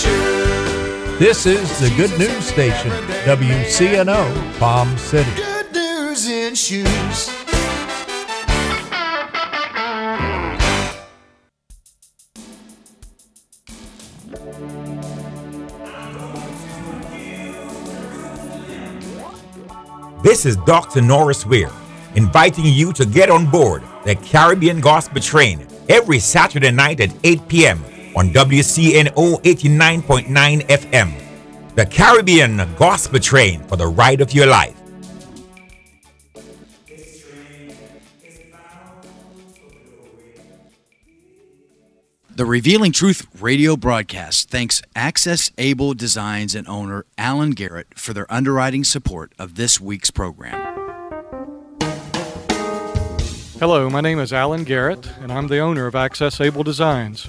shoes. This is the Good News Station, WCNO, Palm City. Good news in shoes. This is Dr. Norris Weir, inviting you to get on board the Caribbean Gospel Train every Saturday night at 8 p.m. on WCNO 89.9 FM. The Caribbean Gospel Train for the ride of your life. The Revealing Truth radio broadcast thanks Access Able Designs and owner Alan Garrett for their underwriting support of this week's program. Hello, my name is Alan Garrett, and I'm the owner of Access Able Designs.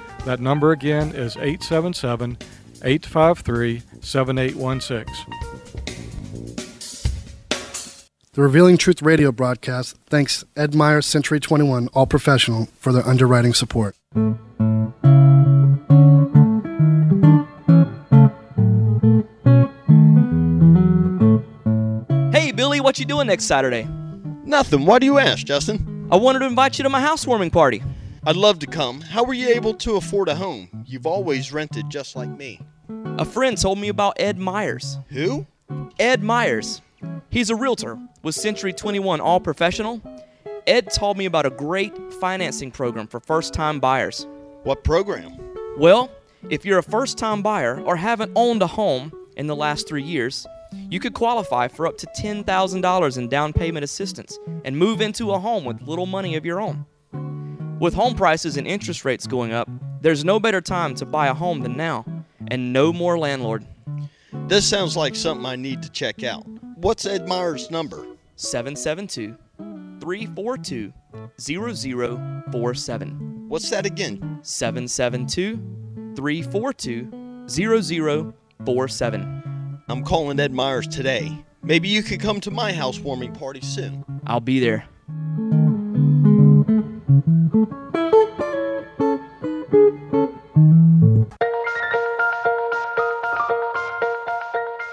That number again is 877 853 7816. The Revealing Truth radio broadcast thanks Ed Meyer Century 21 All Professional for their underwriting support. Hey, Billy, what you doing next Saturday? Nothing. Why do you ask, Justin? I wanted to invite you to my housewarming party. I'd love to come. How were you able to afford a home? You've always rented just like me. A friend told me about Ed Myers. Who? Ed Myers. He's a realtor with Century 21 All Professional. Ed told me about a great financing program for first time buyers. What program? Well, if you're a first time buyer or haven't owned a home in the last three years, you could qualify for up to $10,000 in down payment assistance and move into a home with little money of your own. With home prices and interest rates going up, there's no better time to buy a home than now, and no more landlord. This sounds like something I need to check out. What's Ed Meyer's number? 772 342 0047. What's that again? 772 342 0047. I'm calling Ed Myers today. Maybe you could come to my housewarming party soon. I'll be there.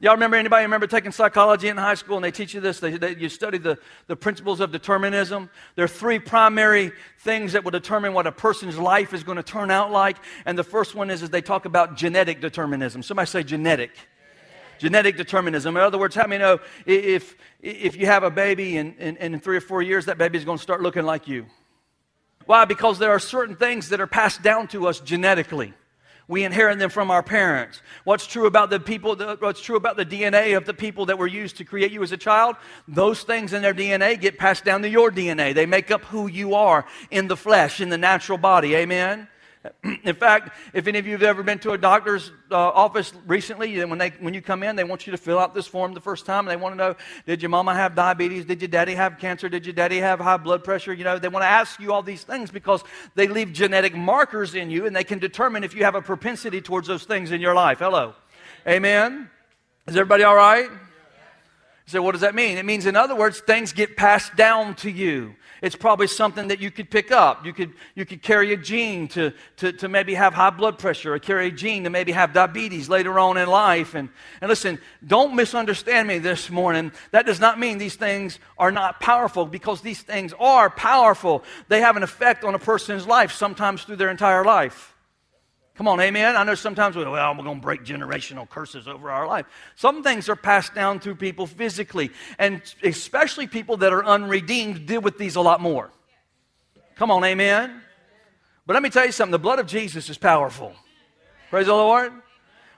Y'all remember anybody remember taking psychology in high school and they teach you this? They, they, you study the, the principles of determinism. There are three primary things that will determine what a person's life is going to turn out like. And the first one is, is they talk about genetic determinism. Somebody say genetic. Genetic determinism. In other words, how many know if, if you have a baby and, and, and in three or four years that baby is going to start looking like you? Why? Because there are certain things that are passed down to us genetically. We inherit them from our parents. What's true about the people, what's true about the DNA of the people that were used to create you as a child? Those things in their DNA get passed down to your DNA. They make up who you are in the flesh, in the natural body. Amen? In fact, if any of you have ever been to a doctor's uh, office recently, when, they, when you come in, they want you to fill out this form the first time. They want to know, did your mama have diabetes? Did your daddy have cancer? Did your daddy have high blood pressure? You know, they want to ask you all these things because they leave genetic markers in you and they can determine if you have a propensity towards those things in your life. Hello. Amen. Is everybody all right? Say, what does that mean? It means, in other words, things get passed down to you. It's probably something that you could pick up. You could, you could carry a gene to, to, to maybe have high blood pressure, or carry a gene to maybe have diabetes later on in life. And, and listen, don't misunderstand me this morning. That does not mean these things are not powerful, because these things are powerful. They have an effect on a person's life, sometimes through their entire life. Come on, amen. I know sometimes we, well, we're going to break generational curses over our life. Some things are passed down through people physically, and especially people that are unredeemed deal with these a lot more. Come on, amen. But let me tell you something the blood of Jesus is powerful. Praise the Lord.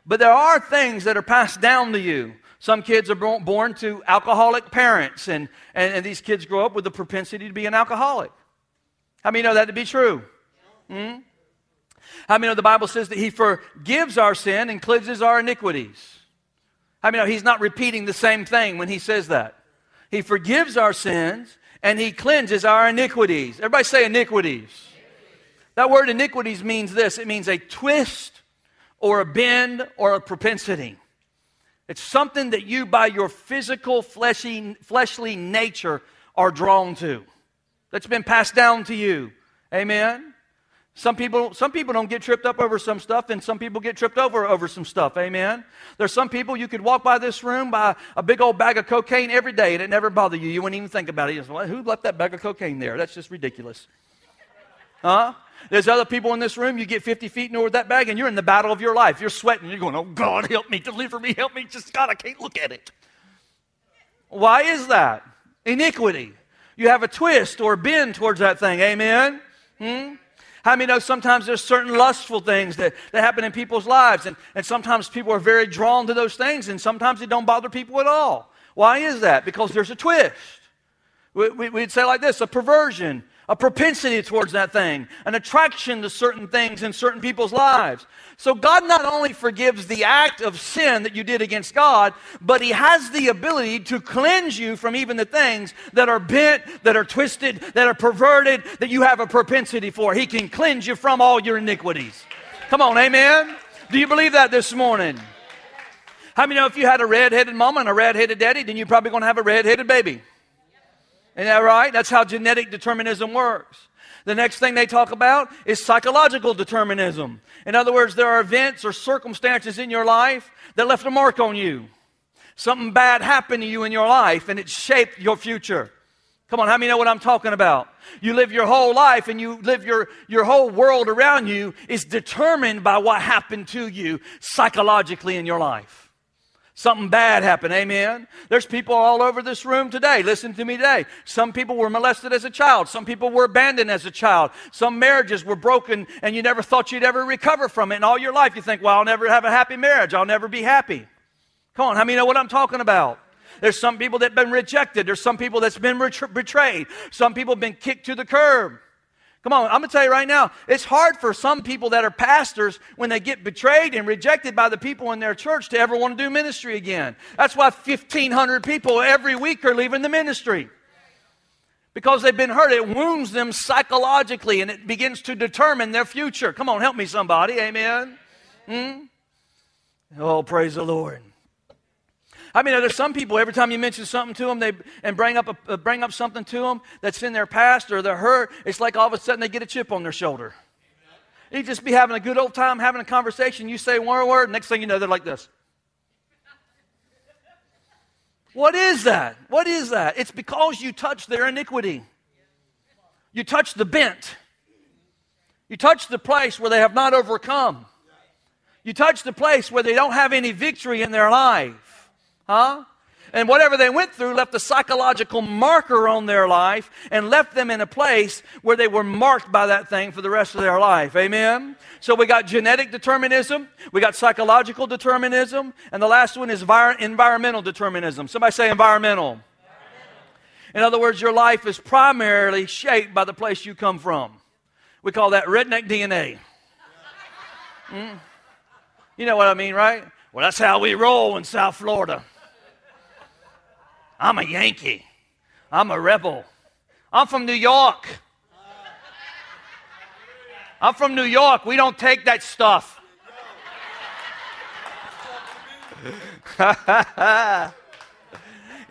But there are things that are passed down to you. Some kids are born to alcoholic parents, and, and, and these kids grow up with the propensity to be an alcoholic. How many know that to be true? Hmm? How many know the Bible says that He forgives our sin and cleanses our iniquities? How many know He's not repeating the same thing when He says that? He forgives our sins and He cleanses our iniquities. Everybody say iniquities. That word iniquities means this it means a twist or a bend or a propensity. It's something that you, by your physical, fleshy, fleshly nature, are drawn to. That's been passed down to you. Amen? Some people, some people don't get tripped up over some stuff, and some people get tripped over over some stuff. Amen. There's some people you could walk by this room by a big old bag of cocaine every day, and it never bother you. You wouldn't even think about it. Say, well, who left that bag of cocaine there? That's just ridiculous. Huh? There's other people in this room, you get 50 feet north that bag, and you're in the battle of your life. You're sweating. You're going, oh, God, help me, deliver me, help me. Just, God, I can't look at it. Why is that? Iniquity. You have a twist or a bend towards that thing. Amen? Hmm? How many know sometimes there's certain lustful things that, that happen in people's lives, and, and sometimes people are very drawn to those things, and sometimes it don't bother people at all. Why is that? Because there's a twist. We, we, we'd say like this a perversion a propensity towards that thing, an attraction to certain things in certain people's lives. So God not only forgives the act of sin that you did against God, but He has the ability to cleanse you from even the things that are bent, that are twisted, that are perverted, that you have a propensity for. He can cleanse you from all your iniquities. Come on, amen? Do you believe that this morning? How many know if you had a red-headed mama and a red-headed daddy, then you're probably going to have a red-headed baby? Isn't that right? That's how genetic determinism works. The next thing they talk about is psychological determinism. In other words, there are events or circumstances in your life that left a mark on you. Something bad happened to you in your life and it shaped your future. Come on, how many know what I'm talking about? You live your whole life and you live your, your whole world around you is determined by what happened to you psychologically in your life. Something bad happened, amen. There's people all over this room today. Listen to me today. Some people were molested as a child. Some people were abandoned as a child. Some marriages were broken and you never thought you'd ever recover from it. In all your life, you think, well, I'll never have a happy marriage. I'll never be happy. Come on, how many know what I'm talking about? There's some people that have been rejected. There's some people that's been betrayed. Some people have been kicked to the curb. Come on, I'm going to tell you right now, it's hard for some people that are pastors when they get betrayed and rejected by the people in their church to ever want to do ministry again. That's why 1,500 people every week are leaving the ministry. Because they've been hurt, it wounds them psychologically and it begins to determine their future. Come on, help me, somebody. Amen. Hmm? Oh, praise the Lord. I mean, there's some people, every time you mention something to them they, and bring up, a, uh, bring up something to them that's in their past or their hurt, it's like all of a sudden they get a chip on their shoulder. You just be having a good old time, having a conversation. You say one word, next thing you know, they're like this. What is that? What is that? It's because you touch their iniquity. You touch the bent. You touch the place where they have not overcome. You touch the place where they don't have any victory in their life. Huh? And whatever they went through left a psychological marker on their life and left them in a place where they were marked by that thing for the rest of their life. Amen? So we got genetic determinism, we got psychological determinism, and the last one is environmental determinism. Somebody say environmental. In other words, your life is primarily shaped by the place you come from. We call that redneck DNA. Mm. You know what I mean, right? Well, that's how we roll in South Florida. I'm a Yankee. I'm a rebel. I'm from New York. I'm from New York. We don't take that stuff.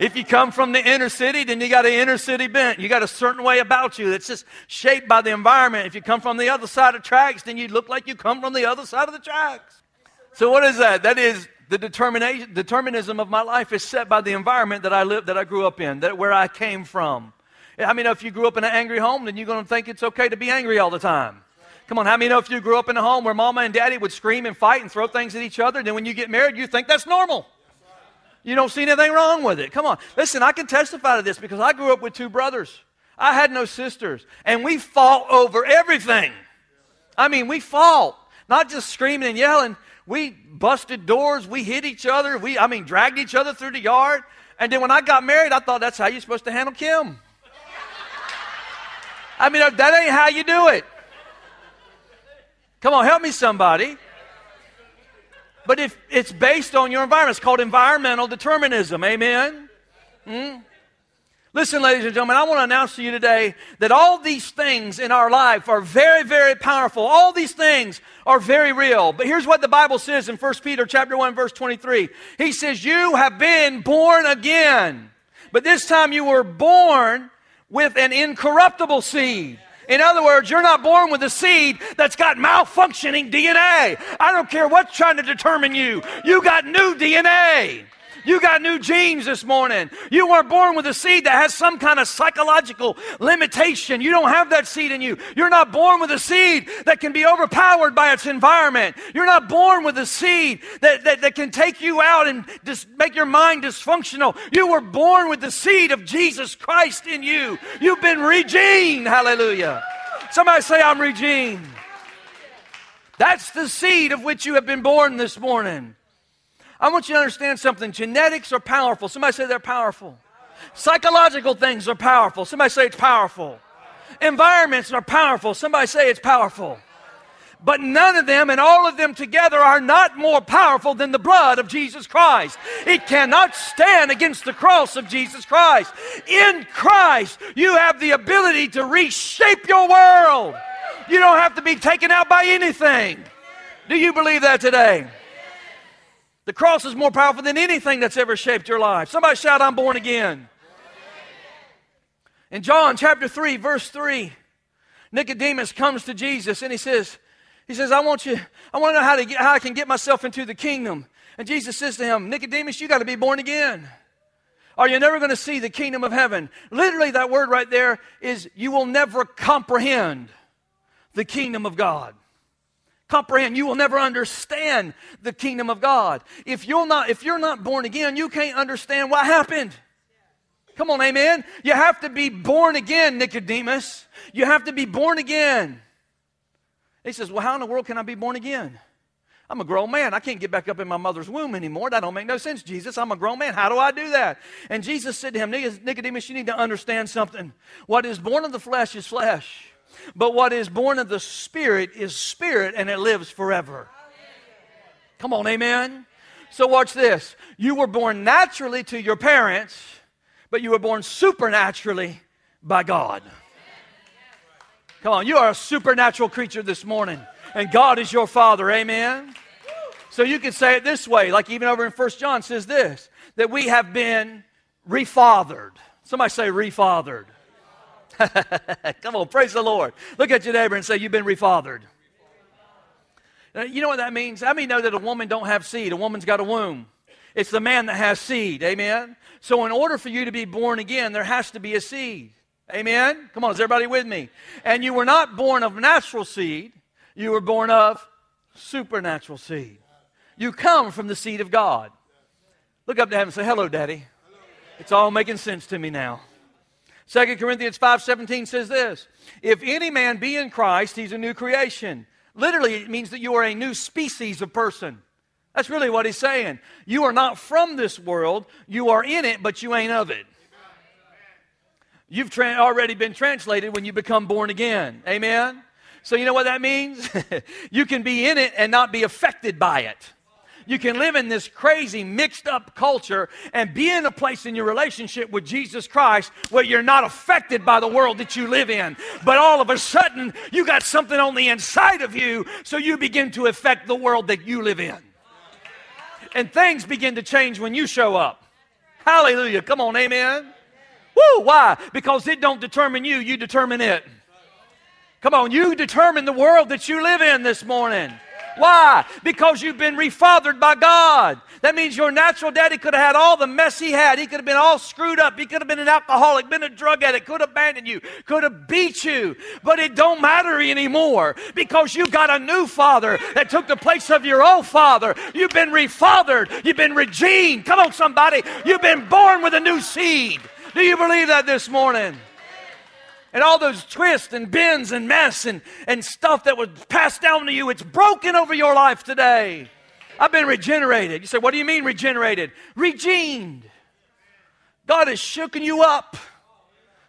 If you come from the inner city, then you got an inner city bent. You got a certain way about you that's just shaped by the environment. If you come from the other side of tracks, then you look like you come from the other side of the tracks. So what is that? That is the determination, determinism of my life is set by the environment that I live, that I grew up in, that where I came from. I mean, if you grew up in an angry home, then you're going to think it's okay to be angry all the time. Come on, how many know if you grew up in a home where mama and daddy would scream and fight and throw things at each other, then when you get married, you think that's normal? You don't see anything wrong with it. Come on. Listen, I can testify to this because I grew up with two brothers. I had no sisters. And we fought over everything. I mean, we fought. Not just screaming and yelling. We busted doors. We hit each other. We, I mean, dragged each other through the yard. And then when I got married, I thought that's how you're supposed to handle Kim. I mean, that ain't how you do it. Come on, help me, somebody. But if it's based on your environment, it's called environmental determinism. Amen? Hmm? Listen, ladies and gentlemen, I want to announce to you today that all these things in our life are very, very powerful. All these things are very real. But here's what the Bible says in 1 Peter chapter 1, verse 23. He says, You have been born again. But this time you were born with an incorruptible seed in other words, you're not born with a seed that's got malfunctioning DNA. I don't care what's trying to determine you, you got new DNA. You got new genes this morning. You weren't born with a seed that has some kind of psychological limitation. You don't have that seed in you. You're not born with a seed that can be overpowered by its environment. You're not born with a seed that, that, that can take you out and just make your mind dysfunctional. You were born with the seed of Jesus Christ in you. You've been regened. Hallelujah. Somebody say, I'm regened. That's the seed of which you have been born this morning. I want you to understand something. Genetics are powerful. Somebody say they're powerful. Psychological things are powerful. Somebody say it's powerful. Environments are powerful. Somebody say it's powerful. But none of them and all of them together are not more powerful than the blood of Jesus Christ. It cannot stand against the cross of Jesus Christ. In Christ, you have the ability to reshape your world. You don't have to be taken out by anything. Do you believe that today? The cross is more powerful than anything that's ever shaped your life. Somebody shout, I'm born again. In John chapter 3, verse 3, Nicodemus comes to Jesus and he says, he says, I want you, I want to know how, to get, how I can get myself into the kingdom. And Jesus says to him, Nicodemus, you got to be born again. Are you're never going to see the kingdom of heaven. Literally, that word right there is you will never comprehend the kingdom of God comprehend. You will never understand the kingdom of God. If you're not, if you're not born again, you can't understand what happened. Come on, amen. You have to be born again, Nicodemus. You have to be born again. He says, Well, how in the world can I be born again? I'm a grown man. I can't get back up in my mother's womb anymore. That don't make no sense, Jesus. I'm a grown man. How do I do that? And Jesus said to him, Nicodemus, you need to understand something. What is born of the flesh is flesh. But what is born of the Spirit is spirit and it lives forever. Come on, amen? So, watch this. You were born naturally to your parents, but you were born supernaturally by God. Come on, you are a supernatural creature this morning, and God is your Father, amen? So, you can say it this way, like even over in First John says this that we have been refathered. Somebody say refathered. Come on, praise the Lord. Look at your neighbor and say, You've been refathered. You know what that means? I mean, know that a woman don't have seed. A woman's got a womb. It's the man that has seed. Amen? So, in order for you to be born again, there has to be a seed. Amen? Come on, is everybody with me? And you were not born of natural seed, you were born of supernatural seed. You come from the seed of God. Look up to heaven and say, Hello, Daddy. It's all making sense to me now. 2 Corinthians 5:17 says this, if any man be in Christ, he's a new creation. Literally, it means that you are a new species of person. That's really what he's saying. You are not from this world, you are in it, but you ain't of it. You've tra- already been translated when you become born again. Amen? So, you know what that means? you can be in it and not be affected by it. You can live in this crazy, mixed up culture and be in a place in your relationship with Jesus Christ where you're not affected by the world that you live in. But all of a sudden, you got something on the inside of you, so you begin to affect the world that you live in. And things begin to change when you show up. Hallelujah. Come on, amen. Woo, why? Because it don't determine you, you determine it. Come on, you determine the world that you live in this morning. Why? Because you've been refathered by God. That means your natural daddy could have had all the mess he had. He could have been all screwed up. He could have been an alcoholic, been a drug addict, could have abandoned you, could have beat you. But it don't matter anymore because you've got a new father that took the place of your old father. You've been refathered. You've been regened. Come on, somebody. You've been born with a new seed. Do you believe that this morning? And all those twists and bends and mess and, and stuff that was passed down to you, it's broken over your life today. I've been regenerated. You say, What do you mean regenerated? Regened. God has shooken you up,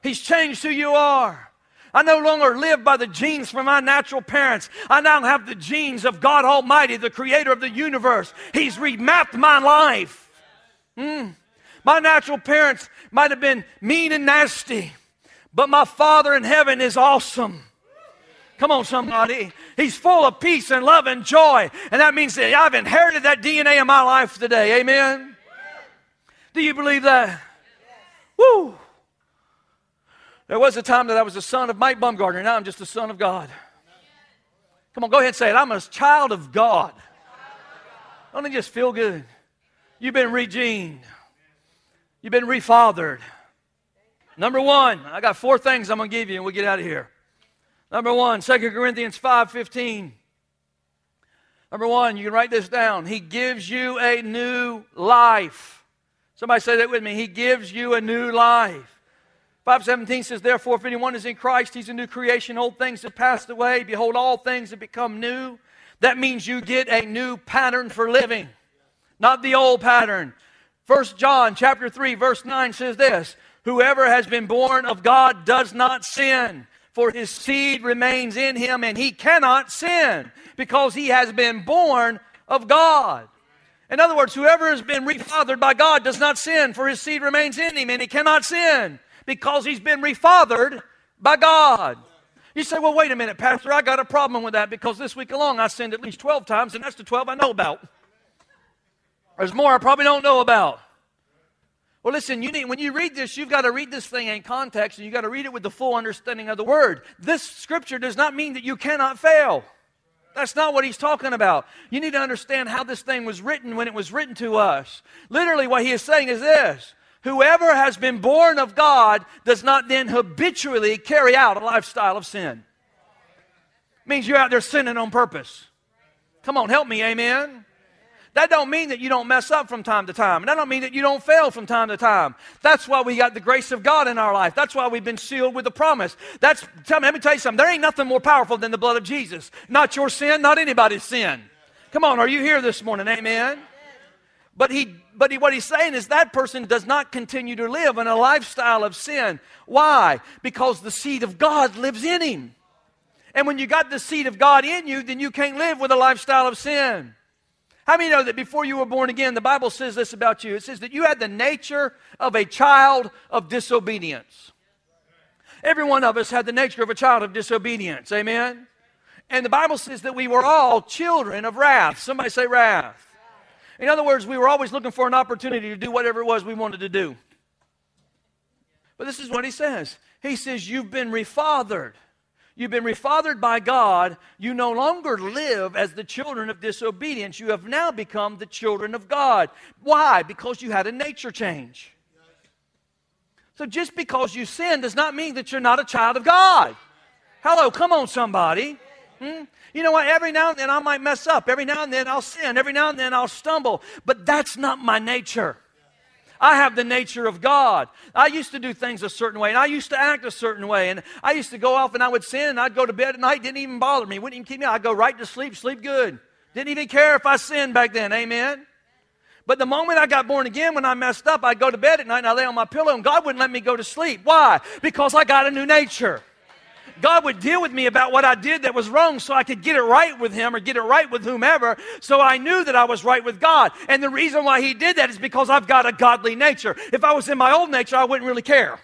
He's changed who you are. I no longer live by the genes from my natural parents. I now have the genes of God Almighty, the creator of the universe. He's remapped my life. Mm. My natural parents might have been mean and nasty. But my Father in heaven is awesome. Come on, somebody. He's full of peace and love and joy. And that means that I've inherited that DNA in my life today. Amen? Do you believe that? Woo! There was a time that I was the son of Mike Baumgartner. Now I'm just the son of God. Come on, go ahead and say it. I'm a child of God. Don't it just feel good? You've been regened. You've been refathered. Number one, I got four things I'm going to give you and we'll get out of here. Number one, 2 Corinthians 5.15. Number one, you can write this down. He gives you a new life. Somebody say that with me. He gives you a new life. 517 says, Therefore, if anyone is in Christ, he's a new creation. Old things have passed away. Behold, all things have become new. That means you get a new pattern for living, not the old pattern. First John chapter 3, verse 9 says this Whoever has been born of God does not sin, for his seed remains in him, and he cannot sin because he has been born of God. In other words, whoever has been refathered by God does not sin, for his seed remains in him, and he cannot sin because he's been refathered by God. You say, well, wait a minute, Pastor, I got a problem with that because this week alone I sinned at least 12 times, and that's the 12 I know about. There's more I probably don't know about. Well, listen, you need, when you read this, you've got to read this thing in context and you've got to read it with the full understanding of the word. This scripture does not mean that you cannot fail. That's not what he's talking about. You need to understand how this thing was written when it was written to us. Literally, what he is saying is this Whoever has been born of God does not then habitually carry out a lifestyle of sin. Means you're out there sinning on purpose. Come on, help me, amen. That don't mean that you don't mess up from time to time. And that don't mean that you don't fail from time to time. That's why we got the grace of God in our life. That's why we've been sealed with the promise. That's tell me, let me tell you something. There ain't nothing more powerful than the blood of Jesus. Not your sin, not anybody's sin. Come on, are you here this morning? Amen. But he but he, what he's saying is that person does not continue to live in a lifestyle of sin. Why? Because the seed of God lives in him. And when you got the seed of God in you, then you can't live with a lifestyle of sin. How many know that before you were born again, the Bible says this about you? It says that you had the nature of a child of disobedience. Every one of us had the nature of a child of disobedience. Amen? And the Bible says that we were all children of wrath. Somebody say wrath. In other words, we were always looking for an opportunity to do whatever it was we wanted to do. But this is what he says He says, You've been refathered. You've been refathered by God. You no longer live as the children of disobedience. You have now become the children of God. Why? Because you had a nature change. So just because you sin does not mean that you're not a child of God. Hello, come on, somebody. Hmm? You know what? Every now and then I might mess up. Every now and then I'll sin. Every now and then I'll stumble. But that's not my nature. I have the nature of God. I used to do things a certain way, and I used to act a certain way, and I used to go off and I would sin, and I'd go to bed at night, didn't even bother me, wouldn't even keep me. I'd go right to sleep, sleep good. Didn't even care if I sinned back then. Amen. But the moment I got born again, when I messed up, I'd go to bed at night and I lay on my pillow, and God wouldn't let me go to sleep. Why? Because I got a new nature. God would deal with me about what I did that was wrong so I could get it right with Him or get it right with whomever. So I knew that I was right with God. And the reason why He did that is because I've got a godly nature. If I was in my old nature, I wouldn't really care.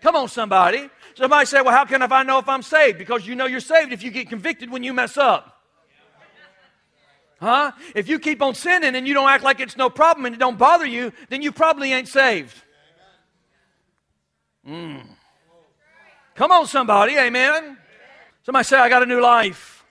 Come on, somebody. Somebody say, Well, how can I know if I'm saved? Because you know you're saved if you get convicted when you mess up. Huh? If you keep on sinning and you don't act like it's no problem and it don't bother you, then you probably ain't saved. Mm. Come on, somebody. Amen. Somebody say, I got a new life.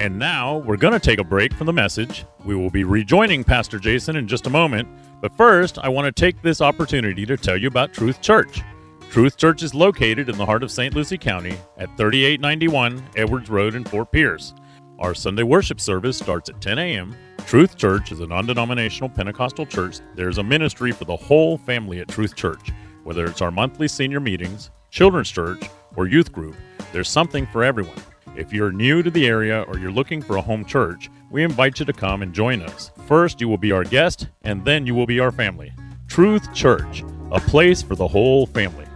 And now we're going to take a break from the message. We will be rejoining Pastor Jason in just a moment. But first, I want to take this opportunity to tell you about Truth Church. Truth Church is located in the heart of St. Lucie County at 3891 Edwards Road in Fort Pierce. Our Sunday worship service starts at 10 a.m. Truth Church is a non denominational Pentecostal church. There's a ministry for the whole family at Truth Church. Whether it's our monthly senior meetings, children's church, or youth group, there's something for everyone. If you're new to the area or you're looking for a home church, we invite you to come and join us. First, you will be our guest, and then you will be our family. Truth Church, a place for the whole family.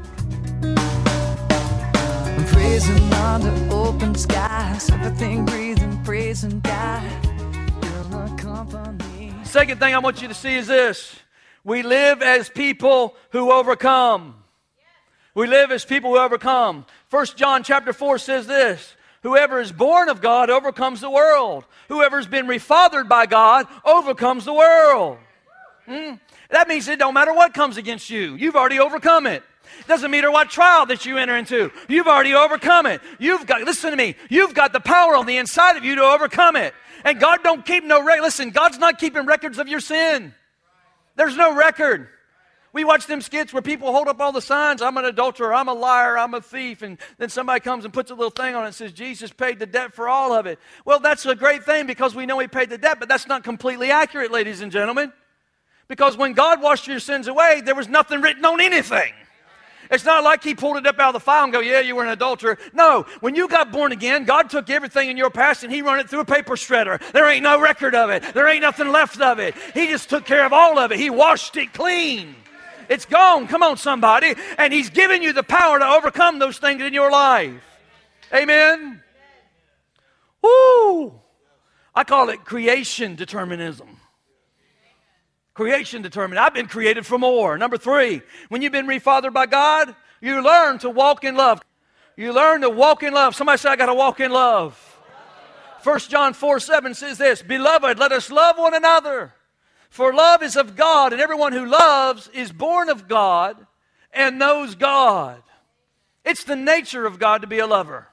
Open skies, everything breathing, Second thing I want you to see is this we live as people who overcome. We live as people who overcome. First John chapter 4 says this Whoever is born of God overcomes the world. Whoever has been refathered by God overcomes the world. Hmm? That means it don't matter what comes against you, you've already overcome it. It Doesn't matter what trial that you enter into. You've already overcome it. You've got, listen to me, you've got the power on the inside of you to overcome it. And God don't keep no record. Listen, God's not keeping records of your sin. There's no record. We watch them skits where people hold up all the signs I'm an adulterer, I'm a liar, I'm a thief, and then somebody comes and puts a little thing on it and says, Jesus paid the debt for all of it. Well, that's a great thing because we know He paid the debt, but that's not completely accurate, ladies and gentlemen. Because when God washed your sins away, there was nothing written on anything. It's not like he pulled it up out of the file and go, yeah, you were an adulterer. No, when you got born again, God took everything in your past and he run it through a paper shredder. There ain't no record of it. There ain't nothing left of it. He just took care of all of it. He washed it clean. It's gone. Come on, somebody. And He's given you the power to overcome those things in your life. Amen. Woo! I call it creation determinism. Creation determined. I've been created for more. Number three, when you've been refathered by God, you learn to walk in love. You learn to walk in love. Somebody say, I got to walk in love. 1 John 4 7 says this Beloved, let us love one another. For love is of God, and everyone who loves is born of God and knows God. It's the nature of God to be a lover.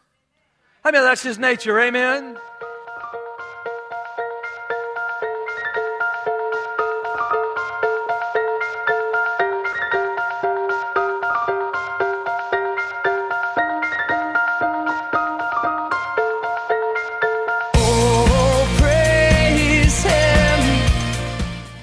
I mean, that's his nature, amen?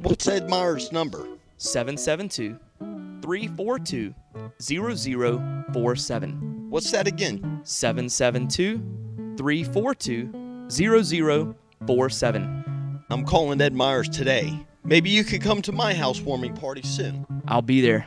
What's Ed Meyer's number? 772 342 0047. What's that again? 772 342 0047. I'm calling Ed Myers today. Maybe you could come to my housewarming party soon. I'll be there.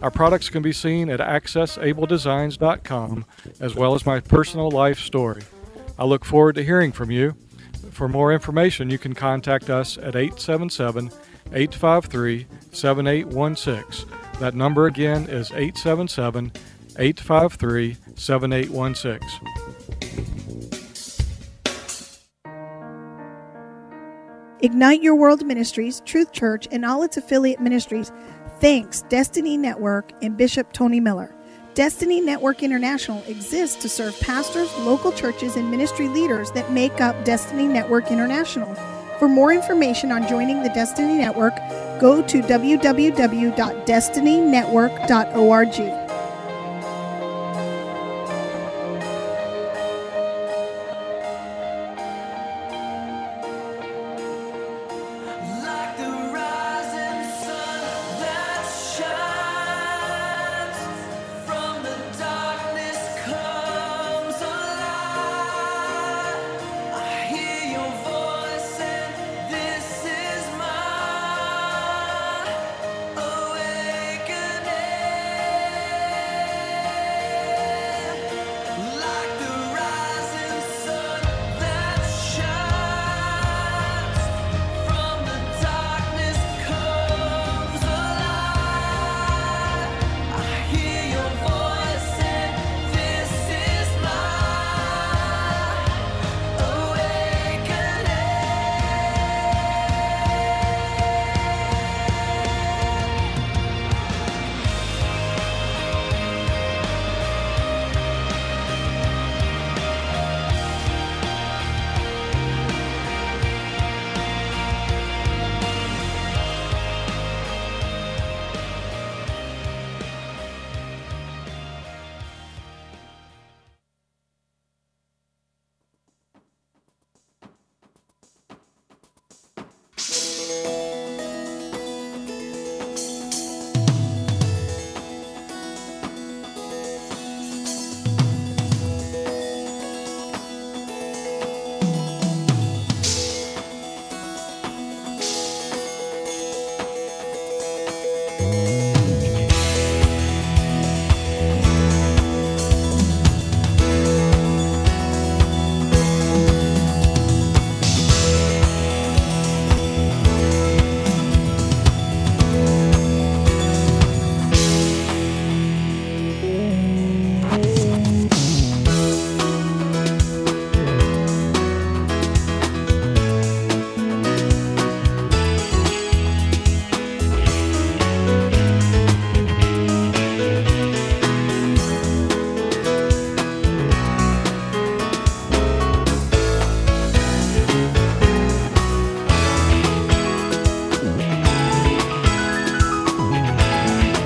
Our products can be seen at accessabledesigns.com as well as my personal life story. I look forward to hearing from you. For more information, you can contact us at 877 853 7816. That number again is 877 853 7816. Ignite Your World Ministries, Truth Church, and all its affiliate ministries thanks Destiny Network and Bishop Tony Miller. Destiny Network International exists to serve pastors, local churches, and ministry leaders that make up Destiny Network International. For more information on joining the Destiny Network, go to www.destinynetwork.org.